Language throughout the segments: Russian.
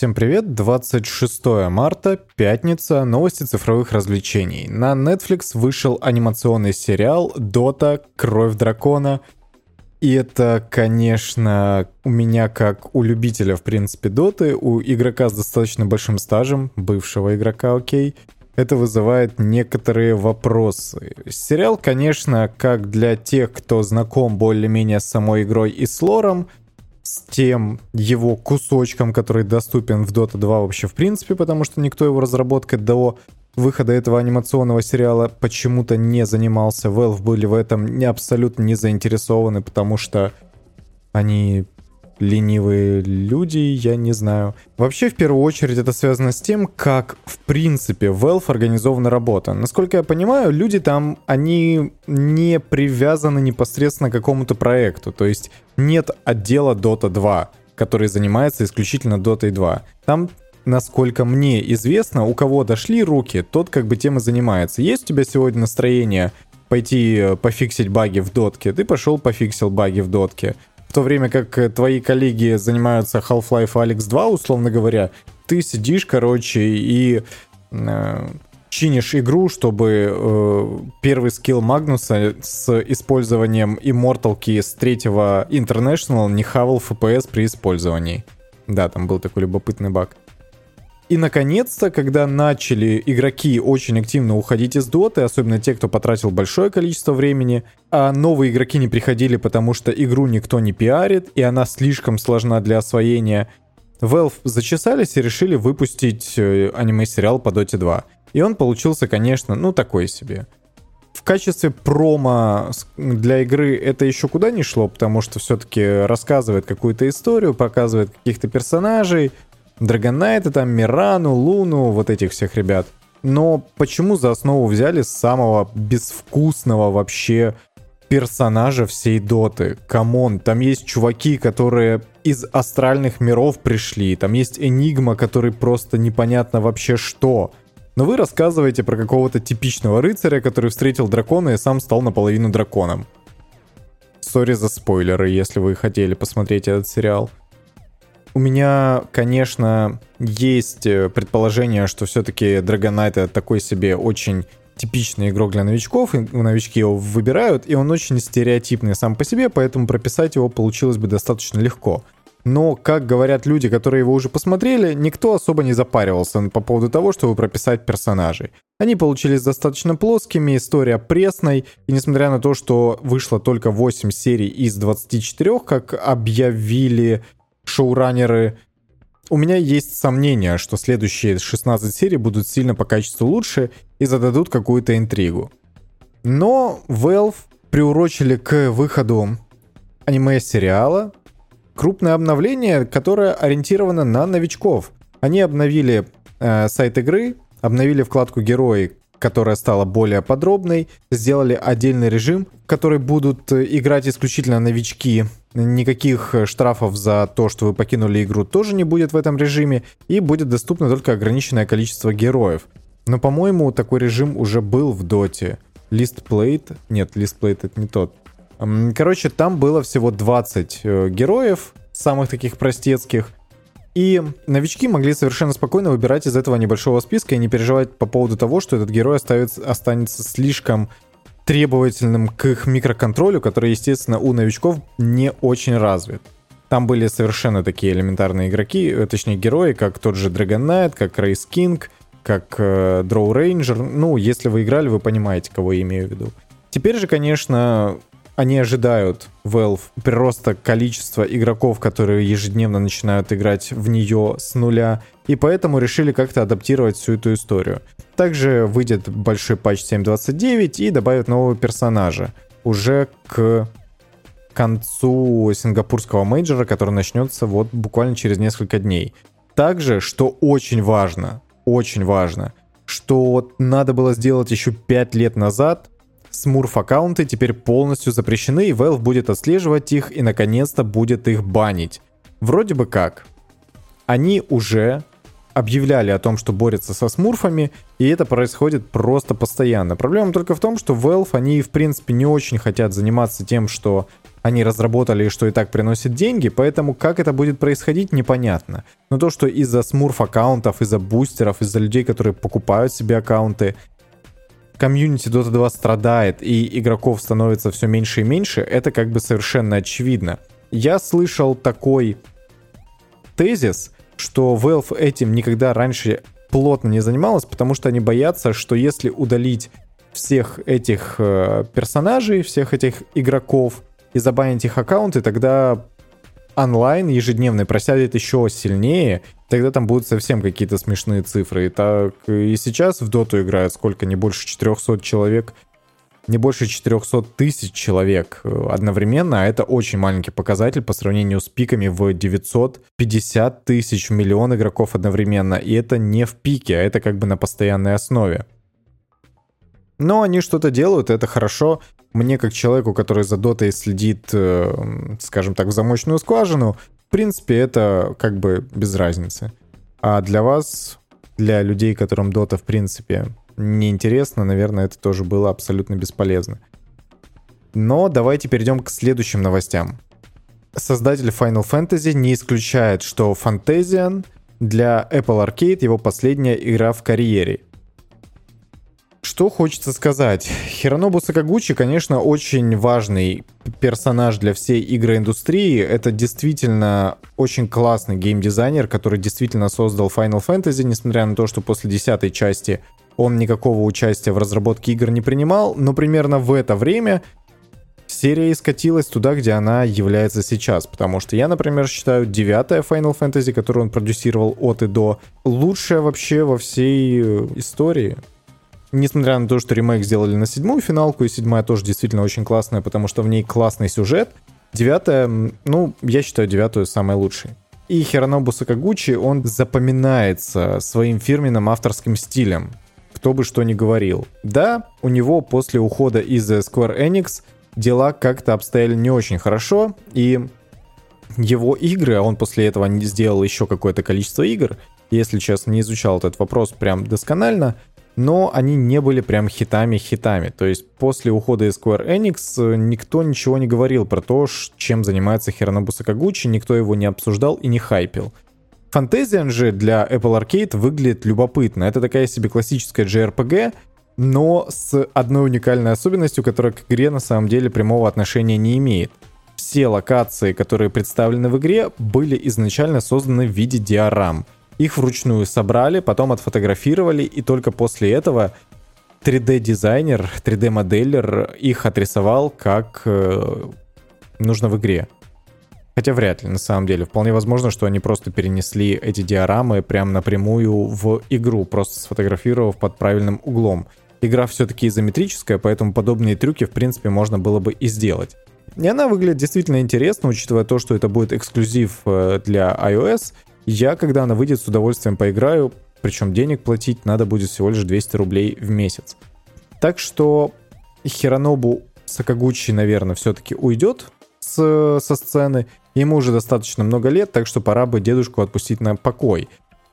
Всем привет, 26 марта, пятница, новости цифровых развлечений. На Netflix вышел анимационный сериал «Дота. Кровь дракона». И это, конечно, у меня как у любителя, в принципе, доты, у игрока с достаточно большим стажем, бывшего игрока, окей, это вызывает некоторые вопросы. Сериал, конечно, как для тех, кто знаком более-менее с самой игрой и с лором, с тем его кусочком, который доступен в Dota 2 вообще в принципе, потому что никто его разработкой до выхода этого анимационного сериала почему-то не занимался. Valve были в этом не абсолютно не заинтересованы, потому что они ленивые люди, я не знаю. Вообще, в первую очередь, это связано с тем, как, в принципе, Valve организована работа. Насколько я понимаю, люди там, они не привязаны непосредственно к какому-то проекту. То есть нет отдела Dota 2, который занимается исключительно Dota 2. Там насколько мне известно, у кого дошли руки, тот как бы тем и занимается. Есть у тебя сегодня настроение пойти э, пофиксить баги в дотке, ты пошел пофиксил баги в дотке в то время как э, твои коллеги занимаются Half-Life Alex 2, условно говоря, ты сидишь, короче, и э, чинишь игру, чтобы э, первый скилл Магнуса с использованием Immortal с третьего International не хавал FPS при использовании. Да, там был такой любопытный баг. И, наконец-то, когда начали игроки очень активно уходить из доты, особенно те, кто потратил большое количество времени, а новые игроки не приходили, потому что игру никто не пиарит, и она слишком сложна для освоения, Valve зачесались и решили выпустить э, аниме-сериал по Dota 2. И он получился, конечно, ну такой себе. В качестве промо для игры это еще куда не шло, потому что все-таки рассказывает какую-то историю, показывает каких-то персонажей, Dragon Knight а, там, Мирану, Луну, вот этих всех ребят. Но почему за основу взяли самого безвкусного вообще персонажа всей доты? Come on, там есть чуваки, которые из астральных миров пришли, там есть Энигма, который просто непонятно вообще что. Но вы рассказываете про какого-то типичного рыцаря, который встретил дракона и сам стал наполовину драконом. Sorry за спойлеры, если вы хотели посмотреть этот сериал. У меня, конечно, есть э, предположение, что все-таки Dragon это такой себе очень типичный игрок для новичков, и новички его выбирают, и он очень стереотипный сам по себе, поэтому прописать его получилось бы достаточно легко. Но, как говорят люди, которые его уже посмотрели, никто особо не запаривался по поводу того, чтобы прописать персонажей. Они получились достаточно плоскими, история пресной, и несмотря на то, что вышло только 8 серий из 24, как объявили шоураннеры. У меня есть сомнение, что следующие 16 серий будут сильно по качеству лучше и зададут какую-то интригу. Но Valve приурочили к выходу аниме-сериала крупное обновление, которое ориентировано на новичков. Они обновили э, сайт игры, обновили вкладку герои, которая стала более подробной, сделали отдельный режим, в который будут э, играть исключительно новички. Никаких э, штрафов за то, что вы покинули игру, тоже не будет в этом режиме, и будет доступно только ограниченное количество героев. Но, по-моему, такой режим уже был в доте. Listplate? Нет, Listplate это не тот. Короче, там было всего 20 э, героев, самых таких простецких, и новички могли совершенно спокойно выбирать из этого небольшого списка и не переживать по поводу того, что этот герой оставится, останется слишком требовательным к их микроконтролю, который, естественно, у новичков не очень развит. Там были совершенно такие элементарные игроки, э, точнее герои, как тот же Dragon Knight, как Рейс Кинг, как э, Draw Ranger. Ну, если вы играли, вы понимаете, кого я имею в виду. Теперь же, конечно, они ожидают Valve прироста количества игроков, которые ежедневно начинают играть в нее с нуля, и поэтому решили как-то адаптировать всю эту историю. Также выйдет большой патч 7.29 и добавят нового персонажа уже к концу сингапурского мейджора, который начнется вот буквально через несколько дней. Также, что очень важно, очень важно, что надо было сделать еще 5 лет назад, Smurf аккаунты теперь полностью запрещены, и Valve будет отслеживать их и наконец-то будет их банить. Вроде бы как. Они уже объявляли о том, что борются со смурфами, и это происходит просто постоянно. Проблема только в том, что Valve, они в принципе не очень хотят заниматься тем, что они разработали и что и так приносит деньги, поэтому как это будет происходить, непонятно. Но то, что из-за смурф аккаунтов, из-за бустеров, из-за людей, которые покупают себе аккаунты, комьюнити Dota 2 страдает и игроков становится все меньше и меньше, это как бы совершенно очевидно. Я слышал такой тезис, что Valve этим никогда раньше плотно не занималась, потому что они боятся, что если удалить всех этих э, персонажей, всех этих игроков и забанить их аккаунты, тогда онлайн ежедневный просядет еще сильнее, тогда там будут совсем какие-то смешные цифры. И так и сейчас в доту играют сколько, не больше 400 человек, не больше 400 тысяч человек э, одновременно, а это очень маленький показатель по сравнению с пиками в 950 тысяч, миллион игроков одновременно. И это не в пике, а это как бы на постоянной основе. Но они что-то делают, это хорошо. Мне, как человеку, который за дотой следит, э, скажем так, в замочную скважину, в принципе, это как бы без разницы. А для вас, для людей, которым дота, в принципе, неинтересно, наверное, это тоже было абсолютно бесполезно. Но давайте перейдем к следующим новостям. Создатель Final Fantasy не исключает, что Fantasian для Apple Arcade его последняя игра в карьере. Что хочется сказать? Хиронобу Сакагучи, конечно, очень важный персонаж для всей игроиндустрии. Это действительно очень классный геймдизайнер, который действительно создал Final Fantasy, несмотря на то, что после десятой части он никакого участия в разработке игр не принимал, но примерно в это время серия скатилась туда, где она является сейчас. Потому что я, например, считаю девятая Final Fantasy, которую он продюсировал от и до, лучшая вообще во всей э, истории. Несмотря на то, что ремейк сделали на седьмую финалку, и седьмая тоже действительно очень классная, потому что в ней классный сюжет. Девятая, ну, я считаю девятую самой лучшей. И Хиронобу Сакагучи, он запоминается своим фирменным авторским стилем. Кто бы что ни говорил. Да, у него после ухода из Square Enix дела как-то обстояли не очень хорошо, и его игры, а он после этого сделал еще какое-то количество игр, если честно, не изучал этот вопрос прям досконально, но они не были прям хитами-хитами. То есть после ухода из Square Enix э, никто ничего не говорил про то, чем занимается Хиронобу Сакагучи, никто его не обсуждал и не хайпил. Fantasian же для Apple Arcade выглядит любопытно. Это такая себе классическая JRPG, но с одной уникальной особенностью, которая к игре на самом деле прямого отношения не имеет. Все локации, которые представлены в игре, были изначально созданы в виде диорам — их вручную собрали, потом отфотографировали, и только после этого 3D-дизайнер, 3D-моделлер их отрисовал как э, нужно в игре. Хотя вряд ли, на самом деле. Вполне возможно, что они просто перенесли эти диорамы прям напрямую в игру, просто сфотографировав под правильным углом. Игра все-таки изометрическая, поэтому подобные трюки, в принципе, можно было бы и сделать. И она выглядит действительно интересно, учитывая то, что это будет эксклюзив э, для iOS, я, когда она выйдет, с удовольствием поиграю, причем денег платить надо будет всего лишь 200 рублей в месяц. Так что Хиронобу Сакагучи, наверное, все-таки уйдет с, со сцены. Ему уже достаточно много лет, так что пора бы дедушку отпустить на покой.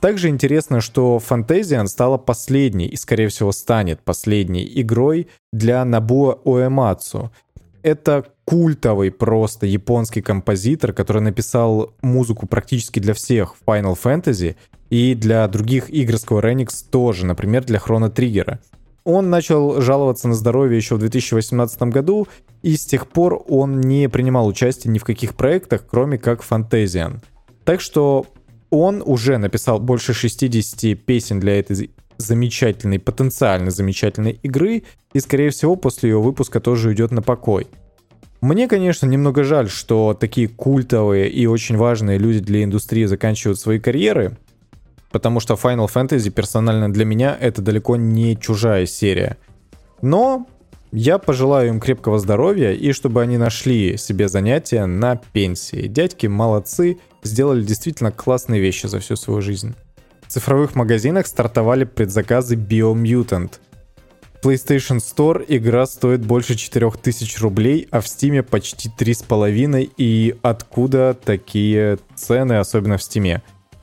Также интересно, что Фантазиан стала последней и, скорее всего, станет последней игрой для Набуа Уэмацу. Это культовый просто японский композитор, который написал музыку практически для всех Final Fantasy и для других игр Square Enix тоже, например, для Chrono Trigger. Он начал жаловаться на здоровье еще в 2018 году, и с тех пор он не принимал участие ни в каких проектах, кроме как Fantasian. Так что он уже написал больше 60 песен для этой замечательной, потенциально замечательной игры, и, скорее всего, после ее выпуска тоже уйдет на покой. Мне, конечно, немного жаль, что такие культовые и очень важные люди для индустрии заканчивают свои карьеры, потому что Final Fantasy персонально для меня это далеко не чужая серия. Но я пожелаю им крепкого здоровья и чтобы они нашли себе занятия на пенсии. Дядьки молодцы, сделали действительно классные вещи за всю свою жизнь. В цифровых магазинах стартовали предзаказы Biomutant — PlayStation Store игра стоит больше 4000 рублей, а в Steam почти 3,5. И откуда такие цены, особенно в Steam?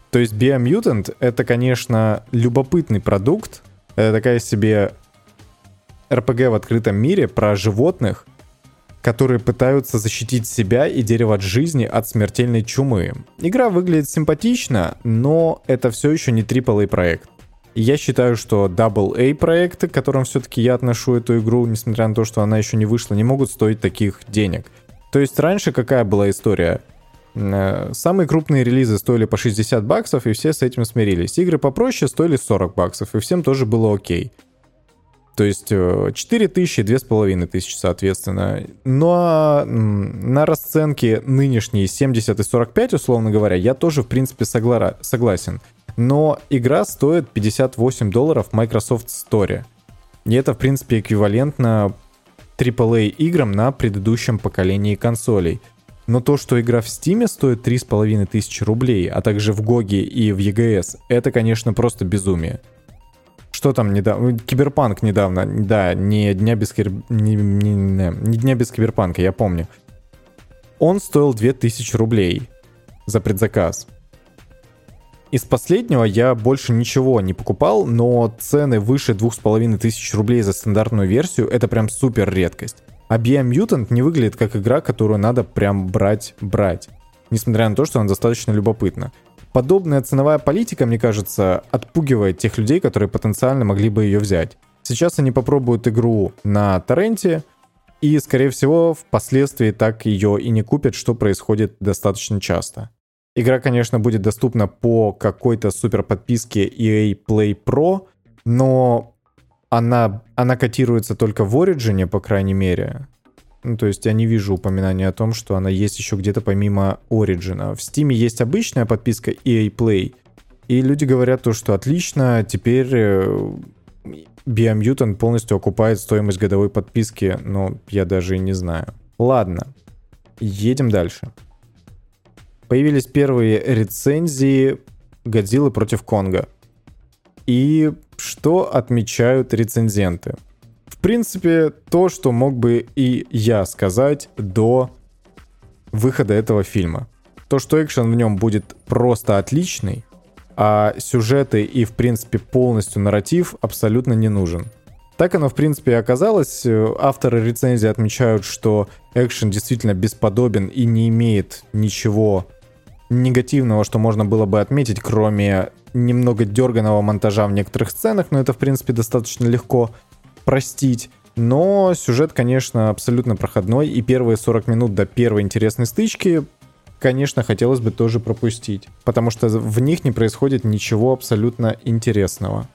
То есть Biomutant — это, конечно, любопытный продукт. Это такая себе RPG в открытом мире про животных. Которые пытаются защитить себя и дерево от жизни от смертельной чумы. Игра выглядит симпатично, но это все еще не AAA проект. Я считаю, что AA проекты, к которым все-таки я отношу эту игру, несмотря на то, что она еще не вышла, не могут стоить таких денег. То есть раньше какая была история? Э, самые крупные релизы стоили по 60 баксов, и все с этим смирились. Игры попроще стоили 40 баксов, и всем тоже было окей. То есть 4 э, тысячи, 2500, соответственно. Но на расценки нынешние 70 и 45, условно говоря, я тоже, в принципе, согла- согласен. Но игра стоит 58 долларов в Microsoft Store. И это, в принципе, эквивалентно AAA играм на предыдущем поколении консолей. Но то, что игра в Steam стоит 3500 рублей, а также в GOG и в EGS, это, конечно, просто безумие. Что там недавно? Киберпанк недавно, да, не дня без, кибер... не, не, не, не дня без киберпанка, я помню. Он стоил 2000 рублей за предзаказ. Из последнего я больше ничего не покупал, но цены выше 2500 рублей за стандартную версию — это прям супер редкость. А Biomutant не выглядит как игра, которую надо прям брать-брать. Несмотря на то, что она достаточно любопытна. Подобная ценовая политика, мне кажется, отпугивает тех людей, которые потенциально могли бы ее взять. Сейчас они попробуют игру на торренте, и, скорее всего, впоследствии так ее и не купят, что происходит достаточно часто. Игра, конечно, будет доступна по какой-то супер подписке EA Play Pro, но она, она котируется только в Origin, по крайней мере. Ну, то есть я не вижу упоминания о том, что она есть еще где-то помимо Origin. В Steam есть обычная подписка EA Play, и люди говорят то, что отлично, теперь э, Biomutant полностью окупает стоимость годовой подписки, но я даже и не знаю. Ладно, едем дальше появились первые рецензии Годзиллы против Конга. И что отмечают рецензенты? Принципе, то, что мог бы и я сказать до выхода этого фильма. То, что экшен в нем будет просто отличный, а сюжеты и, в принципе, полностью нарратив абсолютно не нужен. Так оно, в принципе, и оказалось. Авторы рецензии отмечают, что экшен действительно бесподобен и не имеет ничего негативного, что можно было бы отметить, кроме немного дерганого монтажа в некоторых сценах, но это, в принципе, достаточно легко простить. Но сюжет, конечно, абсолютно проходной, и первые 40 минут до первой интересной стычки, конечно, хотелось бы тоже пропустить, потому что в них не происходит ничего абсолютно интересного.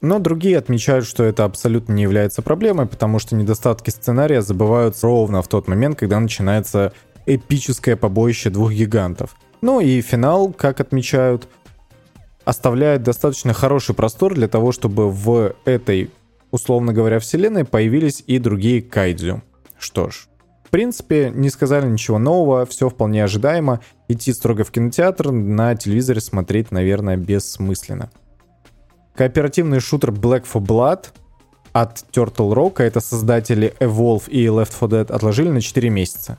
Но другие отмечают, что это абсолютно не является проблемой, потому что недостатки сценария забываются ровно в тот момент, когда начинается эпическое побоище двух гигантов. Ну и финал, как отмечают, оставляет достаточно хороший простор для того, чтобы в этой, условно говоря, вселенной появились и другие кайдзю. Что ж, в принципе, не сказали ничего нового, все вполне ожидаемо. Идти строго в кинотеатр, на телевизоре смотреть, наверное, бессмысленно. Кооперативный шутер Black for Blood от Turtle Rock, это создатели Evolve и Left 4 Dead, отложили на 4 месяца.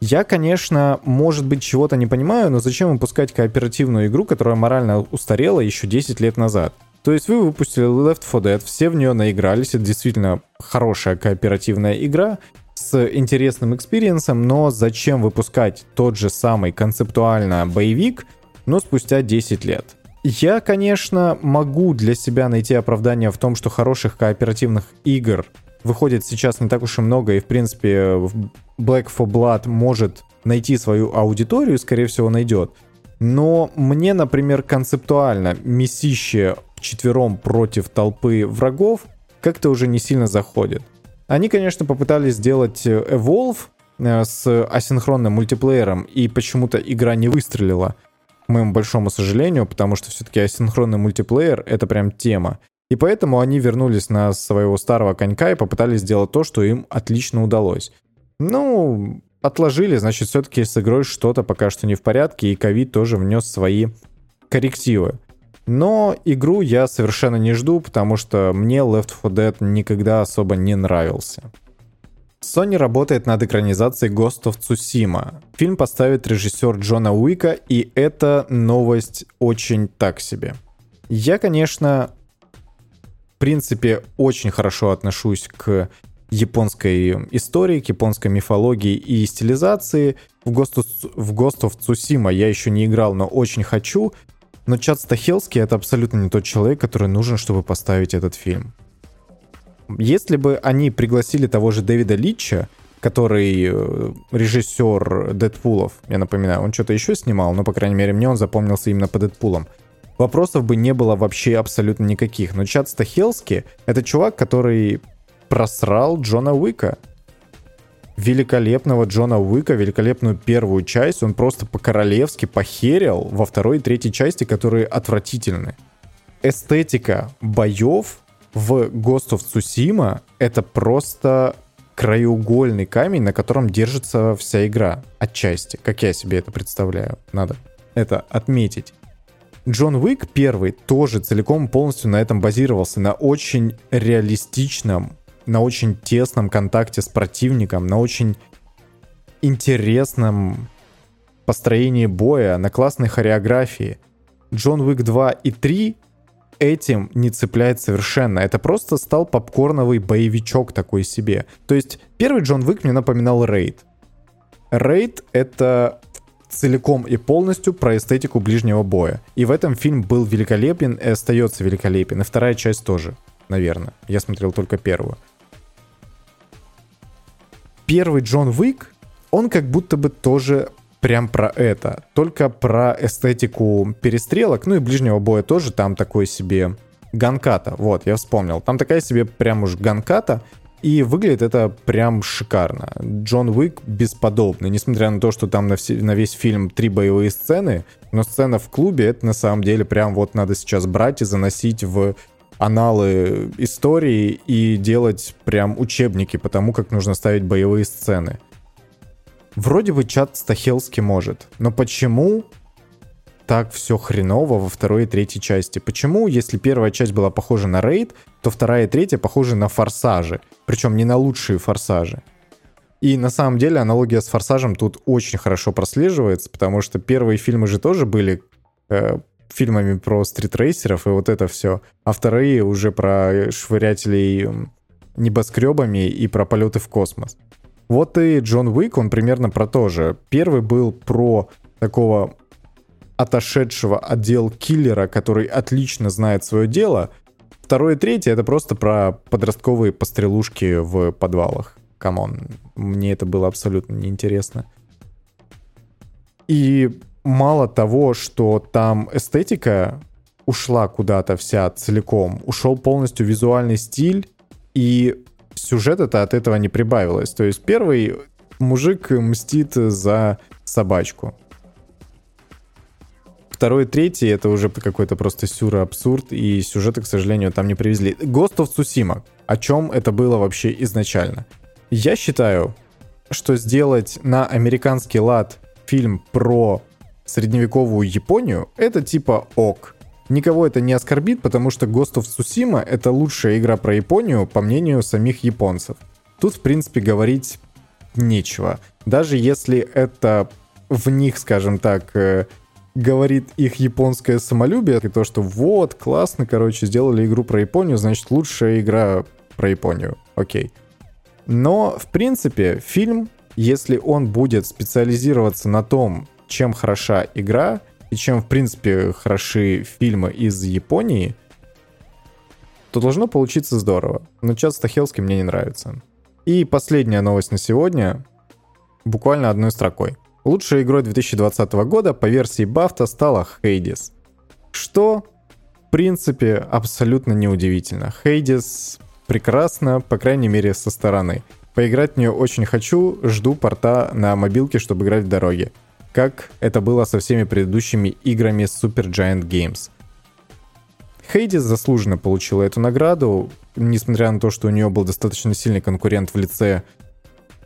Я, конечно, может быть, чего-то не понимаю, но зачем выпускать кооперативную игру, которая морально устарела еще 10 лет назад? То есть вы выпустили Left 4 Dead, все в нее наигрались, это действительно хорошая кооперативная игра с интересным experience ом, но зачем выпускать тот же самый концептуально боевик, но спустя 10 лет? Я, конечно, могу для себя найти оправдание в том, что хороших кооперативных игр выходит сейчас не так уж и много, и, в принципе, Black for Blood может найти свою аудиторию, скорее всего, найдет. Но мне, например, концептуально месище четвером против толпы врагов как-то уже не сильно заходит. Они, конечно, попытались сделать Evolve э, с асинхронным мультиплеером, и почему-то игра не выстрелила, к моему большому сожалению, потому что все-таки асинхронный мультиплеер — это прям тема. И поэтому они вернулись на своего старого конька и попытались сделать то, что им отлично удалось. Ну, отложили, значит, все-таки с игрой что-то пока что не в порядке, и ковид тоже внес свои коррективы. Но игру я совершенно не жду, потому что мне Left 4 Dead никогда особо не нравился. Sony работает над экранизацией Ghost of Tsushima. Фильм поставит режиссер Джона Уика, и это новость очень так себе. Я, конечно, в принципе, очень хорошо отношусь к японской истории, к японской мифологии и стилизации. В Ghost of, в Ghost of Tsushima я еще не играл, но очень хочу. Но Чад Стахелский — это абсолютно не тот человек, который нужен, чтобы поставить этот фильм. Если бы они пригласили того же Дэвида Литча, который э, режиссер Дэдпулов, я напоминаю, он что-то еще снимал, но, по крайней мере, мне он запомнился именно по Дэдпулам, вопросов бы не было вообще абсолютно никаких. Но Чад Стахелский — это чувак, который просрал Джона Уика. Великолепного Джона Уика, великолепную первую часть, он просто по-королевски похерил во второй и третьей части, которые отвратительны. Эстетика боев в Ghost of Tsushima — это просто краеугольный камень, на котором держится вся игра отчасти, как я себе это представляю. Надо это отметить. Джон Уик первый тоже целиком полностью на этом базировался, на очень реалистичном, на очень тесном контакте с противником, на очень интересном построении боя, на классной хореографии. Джон Уик 2 и 3 этим не цепляет совершенно. Это просто стал попкорновый боевичок такой себе. То есть первый Джон Уик мне напоминал Рейд. Рейд — это целиком и полностью про эстетику ближнего боя. И в этом фильм был великолепен и остается великолепен. И вторая часть тоже, наверное. Я смотрел только первую. Первый Джон Уик, он как будто бы тоже прям про это. Только про эстетику перестрелок, ну и ближнего боя тоже там такой себе ганката. Вот, я вспомнил. Там такая себе прям уж ганката. И выглядит это прям шикарно. Джон Уик бесподобный. Несмотря на то, что там на, все, на весь фильм три боевые сцены, но сцена в клубе, это на самом деле прям вот надо сейчас брать и заносить в аналы истории и делать прям учебники по тому, как нужно ставить боевые сцены. Вроде бы чат Стахелски может, но почему так все хреново во второй и третьей части? Почему, если первая часть была похожа на рейд, то вторая и третья похожи на форсажи? Причем не на лучшие форсажи. И на самом деле аналогия с форсажем тут очень хорошо прослеживается, потому что первые фильмы же тоже были э, фильмами про стритрейсеров и вот это все, а вторые уже про швырятелей небоскребами и про полеты в космос. Вот и Джон Уик, он примерно про то же. Первый был про такого отошедшего отдел киллера, который отлично знает свое дело. Второй и третий — это просто про подростковые пострелушки в подвалах. Come on, мне это было абсолютно неинтересно. И мало того, что там эстетика ушла куда-то вся целиком, ушел полностью визуальный стиль, и сюжет это от этого не прибавилось. То есть первый мужик мстит за собачку. Второй, третий это уже какой-то просто сюра абсурд, и сюжеты, к сожалению, там не привезли. Ghost of. О чем это было вообще изначально? Я считаю, что сделать на американский лад фильм про средневековую Японию, это типа ок. Никого это не оскорбит, потому что Ghost of Tsushima — это лучшая игра про Японию, по мнению самих японцев. Тут, в принципе, говорить нечего. Даже если это в них, скажем так, э, говорит их японское самолюбие, и то, что вот, классно, короче, сделали игру про Японию, значит, лучшая игра про Японию. Окей. Но, в принципе, фильм, если он будет специализироваться на том, чем хороша игра, и чем, в принципе, хороши фильмы из Японии, то должно получиться здорово. Но чат Стахелский мне не нравится. И последняя новость на сегодня, буквально одной строкой. Лучшей игрой 2020 года по версии Бафта стала Hades. Что, в принципе, абсолютно неудивительно. Hades прекрасно, по крайней мере, со стороны. Поиграть в нее очень хочу, жду порта на мобилке, чтобы играть в дороге как это было со всеми предыдущими играми Super Giant Games. Хейдис заслуженно получила эту награду, несмотря на то, что у нее был достаточно сильный конкурент в лице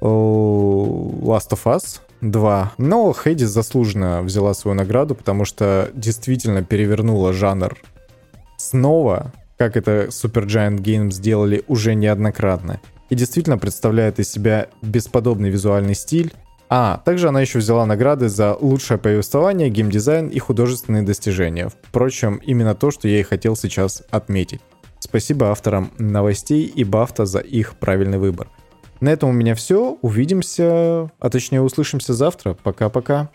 э, Last of Us 2. Но Хейдис заслуженно взяла свою награду, потому что действительно перевернула жанр снова, как это Super Giant Games сделали уже неоднократно. И действительно представляет из себя бесподобный визуальный стиль, а, также она еще взяла награды за лучшее повествование, геймдизайн и художественные достижения. Впрочем, именно то, что я и хотел сейчас отметить. Спасибо авторам новостей и Бафта за их правильный выбор. На этом у меня все. Увидимся, а точнее услышимся завтра. Пока-пока.